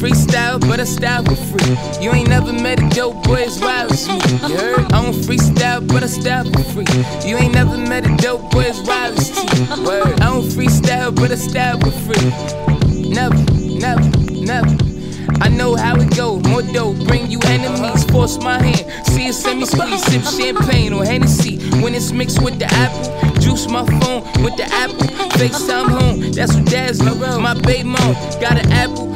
but I style for free. You ain't never met a dope boy as wild as me. You heard? I don't freestyle, but I style for free. You ain't never met a dope boy as wild as me. Word. I don't freestyle, but I style for free. Never, never, never. I know how it go. More dope, bring you enemies. Force my hand, see it semi squeeze. Sip champagne or Hennessy when it's mixed with the apple. Juice my phone with the apple. FaceTime home, that's what dad's do. My baby mom got an apple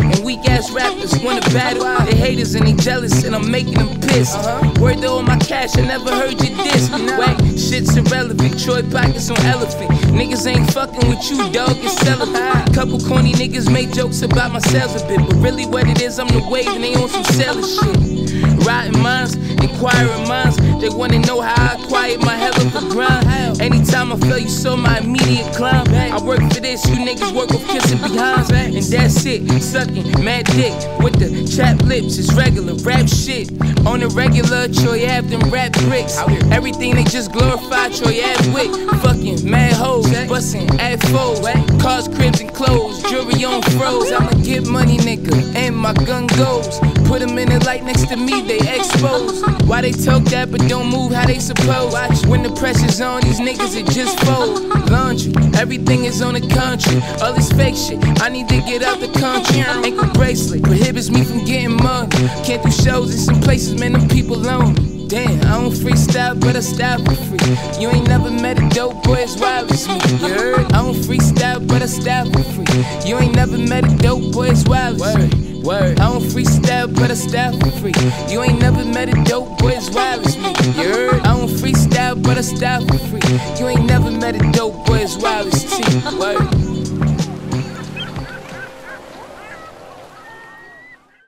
ass rappers wanna battle. They haters and they jealous and I'm making them pissed. Word though on my cash, I never heard you diss. Whack, shit's irrelevant. Troy pockets on elephant. Niggas ain't fucking with you, dog. It's celibate. Couple corny niggas made jokes about my sales a bit, but really what it is, I'm the wave and they on some selling shit. Riding minds, inquiring minds, they wanna know how I quiet my hell of a grind. Anytime I feel you saw my immediate climb, I work for this, you niggas work with kissing behinds, and that's it. Sucking mad dick with the chapped lips, it's regular rap shit. On the regular, Troy Ave, them rap bricks. Everything they just glorify, Troy Ave wick. Fucking mad hoes, bustin' at foes. Cars, cribs, and clothes, jewelry on froze. I'ma get money, nigga, and my gun goes. Put them in the light next to me, they exposed. Why they talk that but don't move how they suppose? Watch when the pressure's on, these niggas it just fold. Laundry, everything is on the country. All this fake shit, I need to get out the country. Ankle bracelet prohibits me from getting money. Can't do shows in some places, man, them people lonely. Damn, I don't freestyle, but I style for free. You ain't never met a dope boy as wild as me. You heard? I don't freestyle, but I style for free. You ain't never met a dope boy as wild as me. Word. I don't freestyle, but I style for free. You ain't never met a dope boy as wild as me. You heard? I don't freestyle, but I style for free. You ain't never met a dope boy as wild as T. Word.